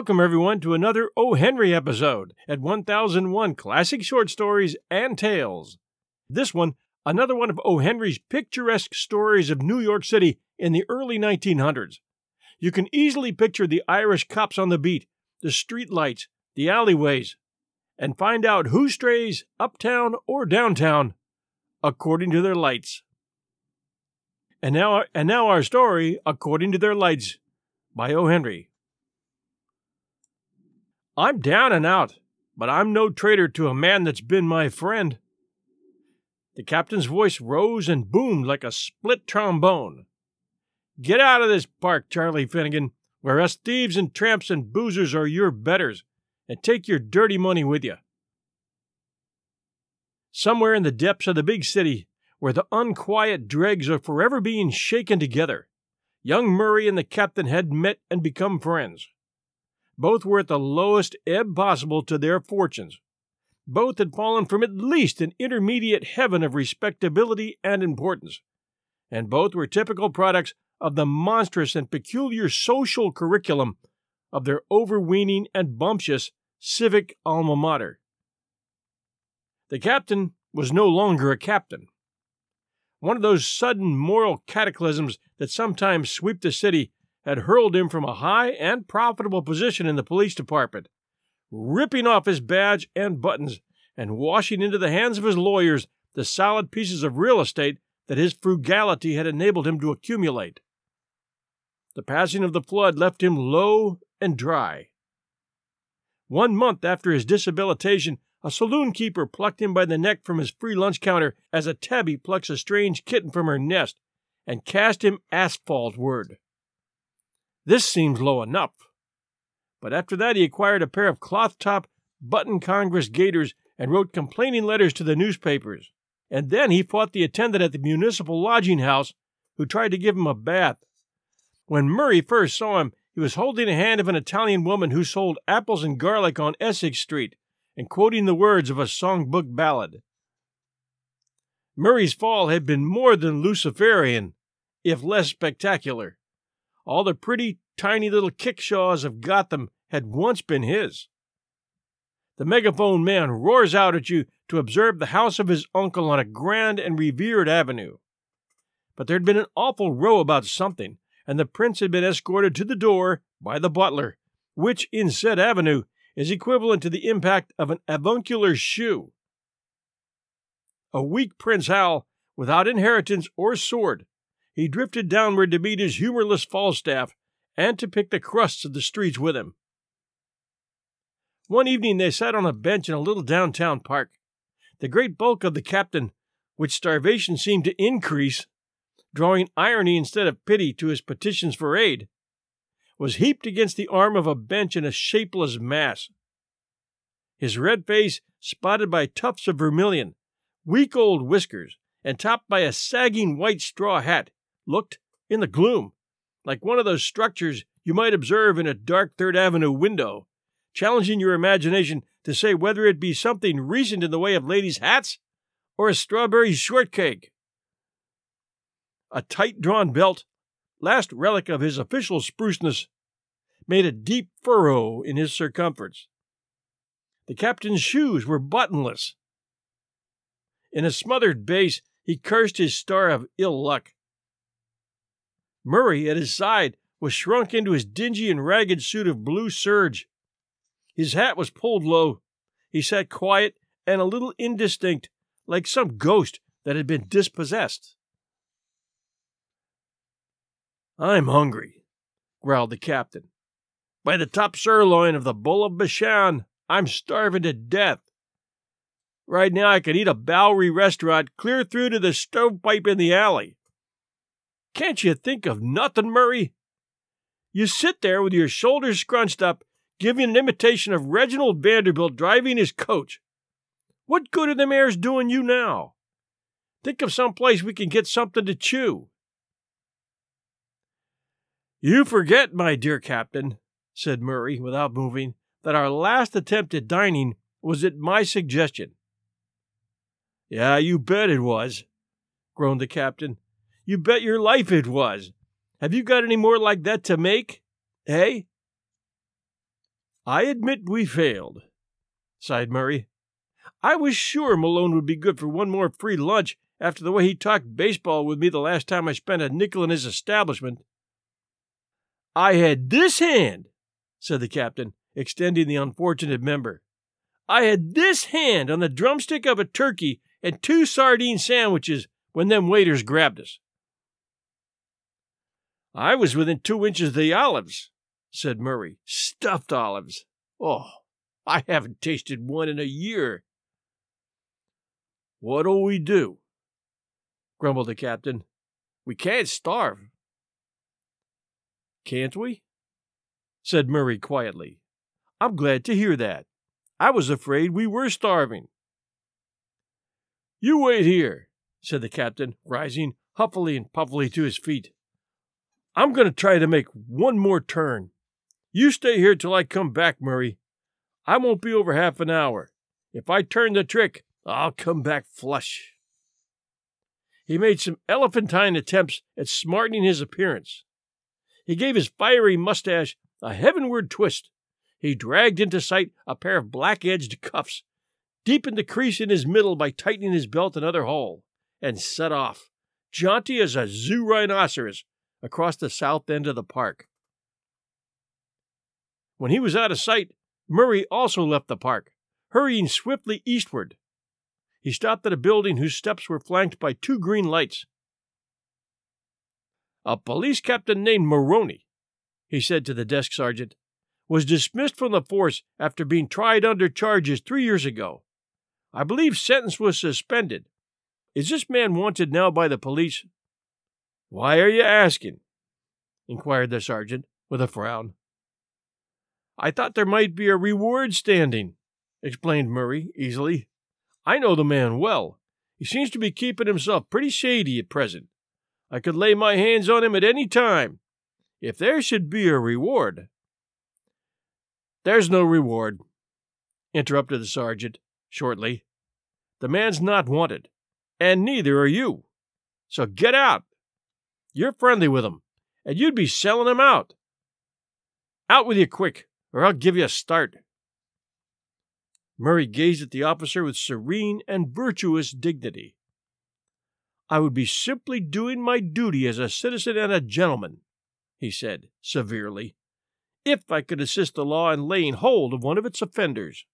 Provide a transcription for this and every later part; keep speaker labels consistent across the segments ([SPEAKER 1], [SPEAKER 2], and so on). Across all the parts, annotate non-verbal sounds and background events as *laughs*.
[SPEAKER 1] Welcome, everyone, to another O. Henry episode at 1001 Classic Short Stories and Tales. This one, another one of O. Henry's picturesque stories of New York City in the early 1900s. You can easily picture the Irish cops on the beat, the street lights, the alleyways, and find out who strays uptown or downtown according to their lights. And now, and now our story, according to their lights, by O. Henry. I'm down and out, but I'm no traitor to a man that's been my friend. The captain's voice rose and boomed like a split trombone. Get out of this park, Charlie Finnegan, where us thieves and tramps and boozers are your betters, and take your dirty money with you. Somewhere in the depths of the big city, where the unquiet dregs are forever being shaken together, young Murray and the captain had met and become friends. Both were at the lowest ebb possible to their fortunes. Both had fallen from at least an intermediate heaven of respectability and importance. And both were typical products of the monstrous and peculiar social curriculum of their overweening and bumptious civic alma mater. The captain was no longer a captain. One of those sudden moral cataclysms that sometimes sweep the city had hurled him from a high and profitable position in the police department, ripping off his badge and buttons and washing into the hands of his lawyers the solid pieces of real estate that his frugality had enabled him to accumulate. The passing of the flood left him low and dry. One month after his dishabilitation, a saloon keeper plucked him by the neck from his free lunch counter as a tabby plucks a strange kitten from her nest and cast him asphaltward. This seems low enough. But after that, he acquired a pair of cloth top, button Congress gaiters and wrote complaining letters to the newspapers. And then he fought the attendant at the municipal lodging house who tried to give him a bath. When Murray first saw him, he was holding the hand of an Italian woman who sold apples and garlic on Essex Street and quoting the words of a songbook ballad. Murray's fall had been more than Luciferian, if less spectacular. All the pretty, tiny little kickshaws of Gotham had once been his. The megaphone man roars out at you to observe the house of his uncle on a grand and revered avenue. But there'd been an awful row about something, and the prince had been escorted to the door by the butler, which, in said avenue, is equivalent to the impact of an avuncular shoe. A weak Prince Hal, without inheritance or sword, he drifted downward to meet his humorless Falstaff and to pick the crusts of the streets with him. One evening they sat on a bench in a little downtown park. The great bulk of the captain, which starvation seemed to increase, drawing irony instead of pity to his petitions for aid, was heaped against the arm of a bench in a shapeless mass. His red face, spotted by tufts of vermilion, weak old whiskers, and topped by a sagging white straw hat, looked, in the gloom, like one of those structures you might observe in a dark Third Avenue window, challenging your imagination to say whether it be something recent in the way of ladies' hats or a strawberry shortcake. A tight drawn belt, last relic of his official spruceness, made a deep furrow in his circumference. The captain's shoes were buttonless. In a smothered bass, he cursed his star of ill luck. Murray, at his side, was shrunk into his dingy and ragged suit of blue serge. His hat was pulled low. He sat quiet and a little indistinct, like some ghost that had been dispossessed. I'm hungry, growled the captain. By the top sirloin of the bull of Bashan, I'm starving to death. Right now I could eat a Bowery restaurant clear through to the stovepipe in the alley. Can't you think of nothing, Murray? You sit there with your shoulders scrunched up, giving an imitation of Reginald Vanderbilt driving his coach. What good are the airs doing you now? Think of some place we can get something to chew. You forget, my dear captain, said Murray without moving, that our last attempt at dining was at my suggestion. Yeah, you bet it was, groaned the captain. You bet your life it was. Have you got any more like that to make? Eh? I admit we failed, sighed Murray. I was sure Malone would be good for one more free lunch after the way he talked baseball with me the last time I spent a nickel in his establishment. I had this hand, said the captain, extending the unfortunate member. I had this hand on the drumstick of a turkey and two sardine sandwiches when them waiters grabbed us. I was within two inches of the olives, said Murray. Stuffed olives. Oh, I haven't tasted one in a year. What'll we do? grumbled the captain. We can't starve. Can't we? said Murray quietly. I'm glad to hear that. I was afraid we were starving. You wait here, said the captain, rising huffily and puffily to his feet. I'm going to try to make one more turn. You stay here till I come back, Murray. I won't be over half an hour. If I turn the trick, I'll come back flush. He made some elephantine attempts at smartening his appearance. He gave his fiery mustache a heavenward twist. He dragged into sight a pair of black edged cuffs, deepened the crease in his middle by tightening his belt another hole, and set off, jaunty as a zoo rhinoceros, across the south end of the park. When he was out of sight, Murray also left the park, hurrying swiftly eastward. He stopped at a building whose steps were flanked by two green lights. A police captain named Maroney, he said to the desk sergeant, was dismissed from the force after being tried under charges three years ago. I believe sentence was suspended. Is this man wanted now by the police? Why are you asking? inquired the sergeant with a frown. I thought there might be a reward standing, explained Murray easily. I know the man well. He seems to be keeping himself pretty shady at present. I could lay my hands on him at any time. If there should be a reward. There's no reward, interrupted the sergeant shortly. The man's not wanted, and neither are you. So get out. You're friendly with him, and you'd be selling him out. Out with you quick or I'll give you a start. Murray gazed at the officer with serene and virtuous dignity. I would be simply doing my duty as a citizen and a gentleman, he said severely, if I could assist the law in laying hold of one of its offenders.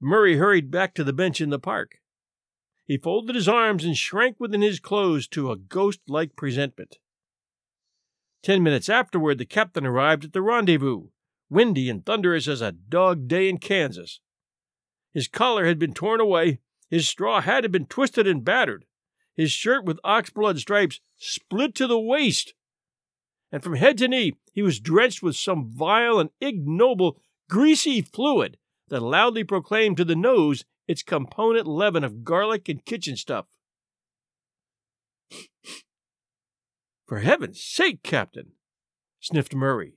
[SPEAKER 1] Murray hurried back to the bench in the park. He folded his arms and shrank within his clothes to a ghost like presentment. Ten minutes afterward, the captain arrived at the rendezvous, windy and thunderous as a dog day in Kansas. His collar had been torn away, his straw hat had been twisted and battered, his shirt with ox blood stripes split to the waist, and from head to knee he was drenched with some vile and ignoble greasy fluid that loudly proclaimed to the nose its component leaven of garlic and kitchen stuff. For heaven's sake, Captain, sniffed Murray.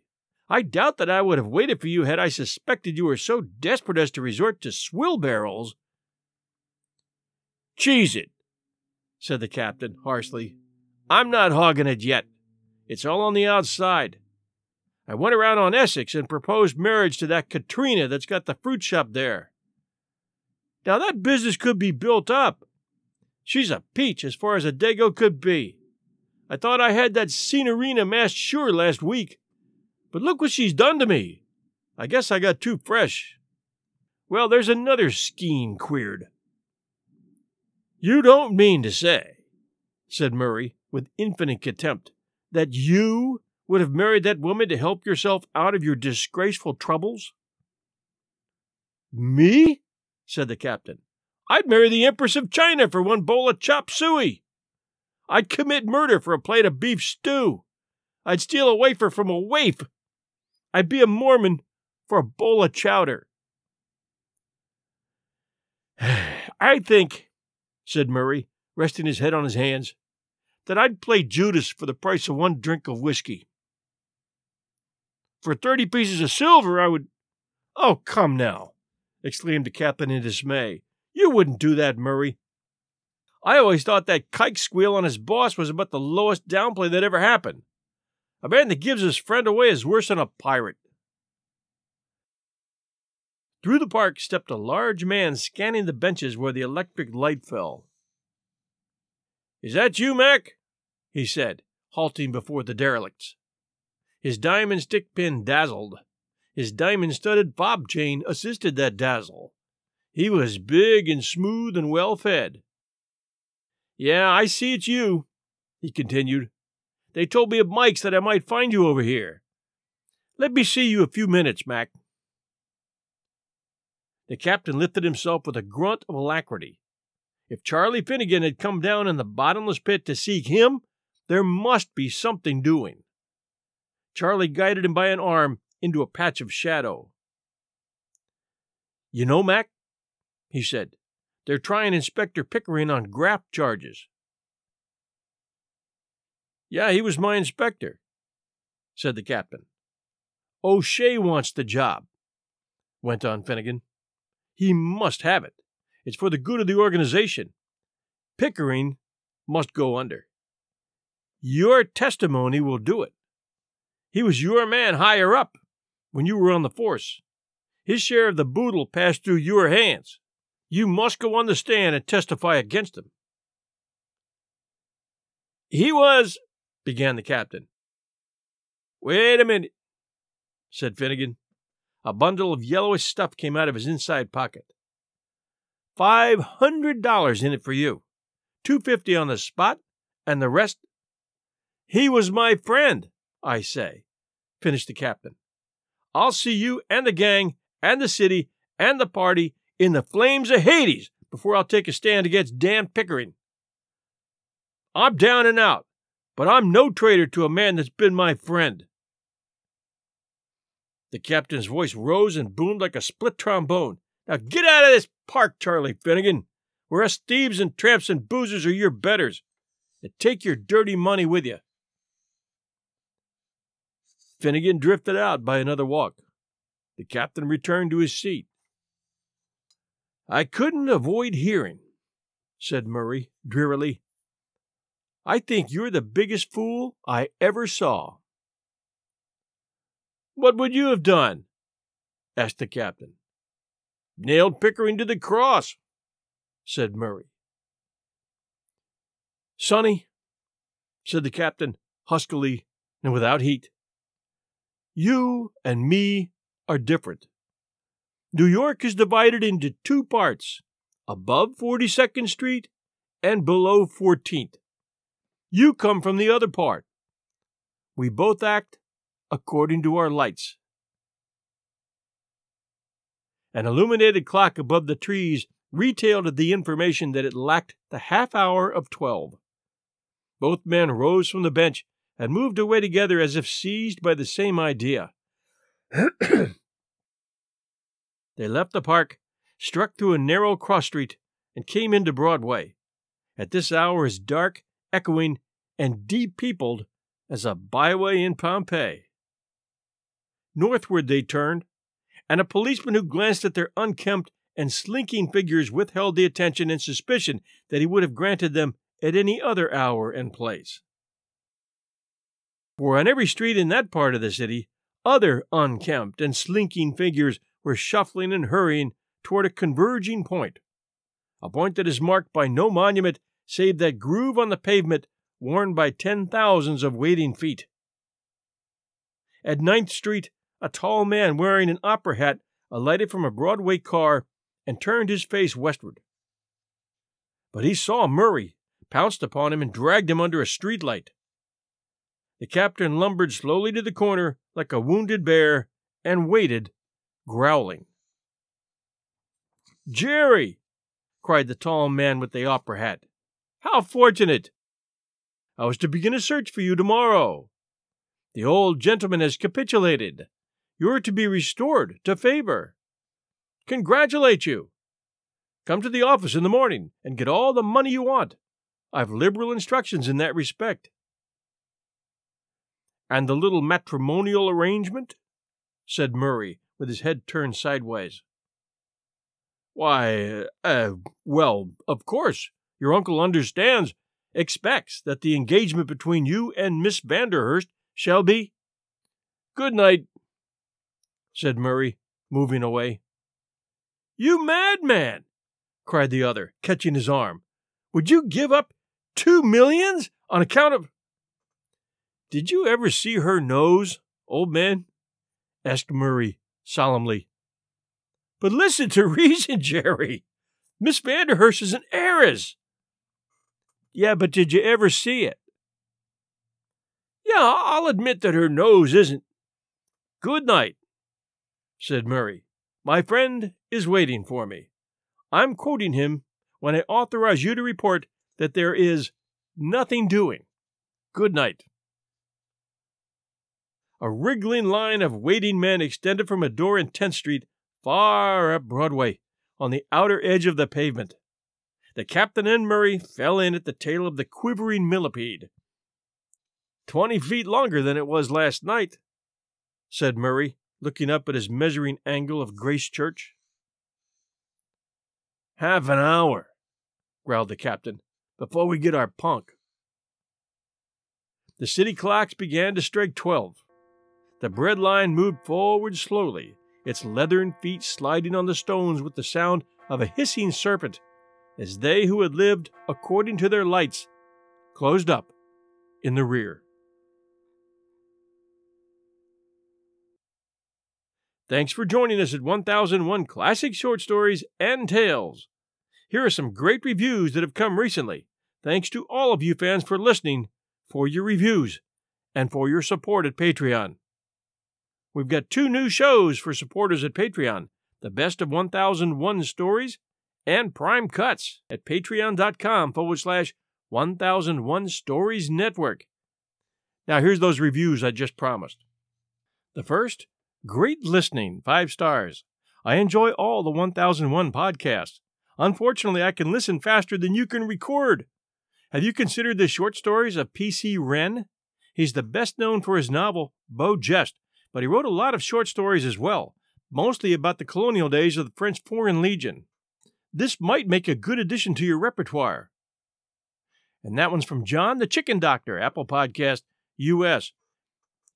[SPEAKER 1] I doubt that I would have waited for you had I suspected you were so desperate as to resort to swill barrels. Cheese it, said the captain harshly. I'm not hogging it yet. It's all on the outside. I went around on Essex and proposed marriage to that Katrina that's got the fruit shop there. Now that business could be built up. She's a peach as far as a Dago could be. I thought I had that Signorina masked sure last week. But look what she's done to me. I guess I got too fresh. Well, there's another scheme queered. You don't mean to say, said Murray with infinite contempt, that you would have married that woman to help yourself out of your disgraceful troubles? Me? Said the captain. I'd marry the Empress of China for one bowl of chop suey. I'd commit murder for a plate of beef stew. I'd steal a wafer from a waif. I'd be a Mormon for a bowl of chowder. *sighs* I think, said Murray, resting his head on his hands, that I'd play Judas for the price of one drink of whiskey. For thirty pieces of silver, I would. Oh, come now, exclaimed the captain in dismay. You wouldn't do that, Murray. I always thought that kike squeal on his boss was about the lowest downplay that ever happened. A man that gives his friend away is worse than a pirate. Through the park stepped a large man scanning the benches where the electric light fell. Is that you, Mac? he said, halting before the derelicts. His diamond stick pin dazzled. His diamond studded bob chain assisted that dazzle. He was big and smooth and well fed. Yeah, I see it's you, he continued. They told me of Mike's that I might find you over here. Let me see you a few minutes, Mac. The captain lifted himself with a grunt of alacrity. If Charlie Finnegan had come down in the bottomless pit to seek him, there must be something doing. Charlie guided him by an arm into a patch of shadow. You know, Mac, he said, they're trying Inspector Pickering on graft charges. Yeah, he was my inspector, said the captain. O'Shea wants the job, went on Finnegan. He must have it. It's for the good of the organization. Pickering must go under. Your testimony will do it. He was your man higher up when you were on the force. His share of the boodle passed through your hands. You must go on the stand and testify against him. He was, began the captain. Wait a minute, said Finnegan. A bundle of yellowish stuff came out of his inside pocket. Five hundred dollars in it for you. Two fifty on the spot, and the rest. He was my friend, I say, finished the captain. I'll see you and the gang and the city and the party in the flames of Hades before I'll take a stand against Dan Pickering. I'm down and out, but I'm no traitor to a man that's been my friend. The captain's voice rose and boomed like a split trombone. Now get out of this park, Charlie Finnegan, where us thieves and tramps and boozers are your betters, and take your dirty money with you. Finnegan drifted out by another walk. The captain returned to his seat. I couldn't avoid hearing, said Murray drearily. I think you're the biggest fool I ever saw. What would you have done? asked the captain. Nailed Pickering to the cross, said Murray. Sonny, said the captain huskily and without heat, you and me are different. New York is divided into two parts above 42nd Street and below 14th. You come from the other part. We both act according to our lights. An illuminated clock above the trees retailed the information that it lacked the half hour of twelve. Both men rose from the bench and moved away together as if seized by the same idea. *clears throat* They left the park, struck through a narrow cross street, and came into Broadway. At this hour as dark, echoing, and deep peopled as a byway in Pompeii. Northward they turned, and a policeman who glanced at their unkempt and slinking figures withheld the attention and suspicion that he would have granted them at any other hour and place. For on every street in that part of the city, other unkempt and slinking figures were shuffling and hurrying toward a converging point, a point that is marked by no monument save that groove on the pavement worn by ten thousands of waiting feet. At Ninth Street, a tall man wearing an opera hat alighted from a Broadway car and turned his face westward. But he saw Murray, pounced upon him, and dragged him under a streetlight. The captain lumbered slowly to the corner like a wounded bear and waited growling. Jerry! cried the tall man with the opera hat. How fortunate! I was to begin a search for you tomorrow. The old gentleman has capitulated. You're to be restored to favor. Congratulate you. Come to the office in the morning and get all the money you want. I've liberal instructions in that respect. And the little matrimonial arrangement? said Murray, with his head turned sideways. Why, uh, well, of course, your uncle understands, expects that the engagement between you and Miss Vanderhurst shall be. Good night, said Murray, moving away. You madman! cried the other, catching his arm. Would you give up two millions on account of. Did you ever see her nose, old man? asked Murray solemnly. But listen to *laughs* reason, Jerry. Miss Vanderhurst is an heiress. Yeah, but did you ever see it? Yeah, I'll admit that her nose isn't. Good night, said Murray. My friend is waiting for me. I'm quoting him when I authorize you to report that there is nothing doing. Good night. A wriggling line of waiting men extended from a door in 10th Street far up Broadway on the outer edge of the pavement. The captain and Murray fell in at the tail of the quivering millipede. Twenty feet longer than it was last night, said Murray, looking up at his measuring angle of Grace Church. Half an hour, growled the captain, before we get our punk. The city clocks began to strike twelve. The bread line moved forward slowly, its leathern feet sliding on the stones with the sound of a hissing serpent, as they who had lived according to their lights closed up in the rear. Thanks for joining us at 1001 Classic Short Stories and Tales. Here are some great reviews that have come recently. Thanks to all of you fans for listening, for your reviews, and for your support at Patreon. We've got two new shows for supporters at Patreon the best of 1001 stories and prime cuts at patreon.com forward slash 1001 stories network. Now, here's those reviews I just promised. The first, great listening, five stars. I enjoy all the 1001 podcasts. Unfortunately, I can listen faster than you can record. Have you considered the short stories of P.C. Wren? He's the best known for his novel, Beau Geste, but he wrote a lot of short stories as well, mostly about the colonial days of the French Foreign Legion. This might make a good addition to your repertoire. And that one's from John the Chicken Doctor, Apple Podcast, US.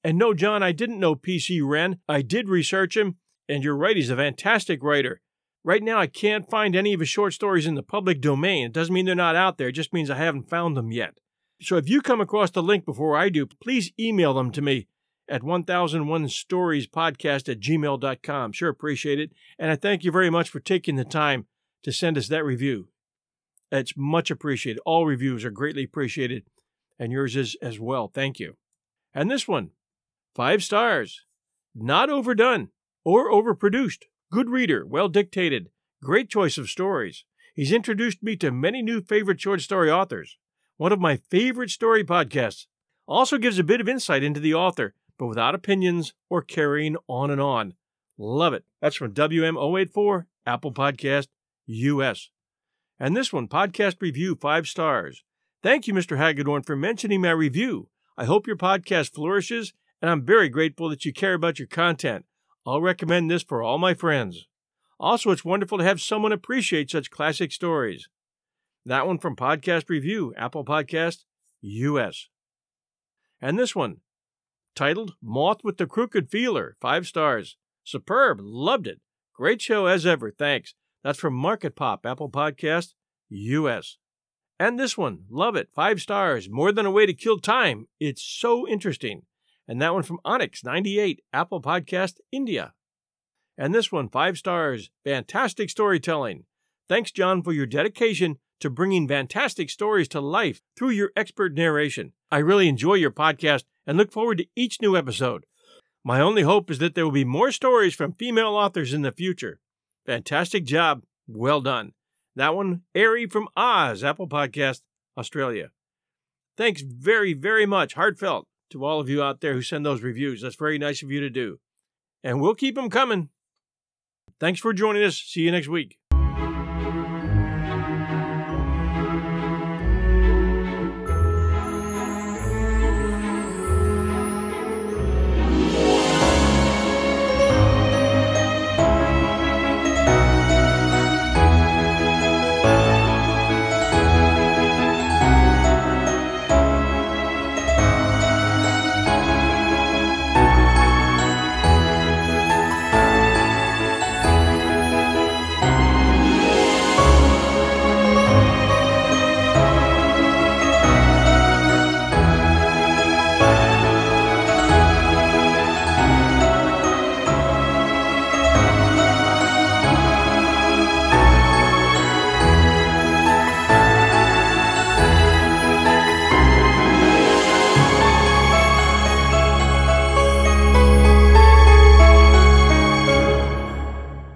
[SPEAKER 1] And no, John, I didn't know P.C. Wren. I did research him, and you're right, he's a fantastic writer. Right now, I can't find any of his short stories in the public domain. It doesn't mean they're not out there, it just means I haven't found them yet. So if you come across the link before I do, please email them to me at 1001storiespodcast at gmail.com. Sure appreciate it. And I thank you very much for taking the time to send us that review. It's much appreciated. All reviews are greatly appreciated, and yours is as well. Thank you. And this one, five stars. Not overdone or overproduced. Good reader, well dictated, great choice of stories. He's introduced me to many new favorite short story authors. One of my favorite story podcasts. Also gives a bit of insight into the author, but without opinions or carrying on and on. Love it. That's from WM084, Apple Podcast, US. And this one, podcast review, five stars. Thank you, Mr. Hagedorn, for mentioning my review. I hope your podcast flourishes, and I'm very grateful that you care about your content. I'll recommend this for all my friends. Also, it's wonderful to have someone appreciate such classic stories. That one from Podcast Review, Apple Podcast, US. And this one, titled Moth with the Crooked Feeler, five stars. Superb, loved it. Great show as ever, thanks. That's from Market Pop, Apple Podcast, US. And this one, love it, five stars, more than a way to kill time. It's so interesting. And that one from Onyx 98, Apple Podcast, India. And this one, five stars, fantastic storytelling. Thanks, John, for your dedication to bringing fantastic stories to life through your expert narration. I really enjoy your podcast and look forward to each new episode. My only hope is that there will be more stories from female authors in the future. Fantastic job. Well done. That one, Airy from Oz, Apple Podcast, Australia. Thanks very, very much. Heartfelt to all of you out there who send those reviews. That's very nice of you to do. And we'll keep them coming. Thanks for joining us. See you next week.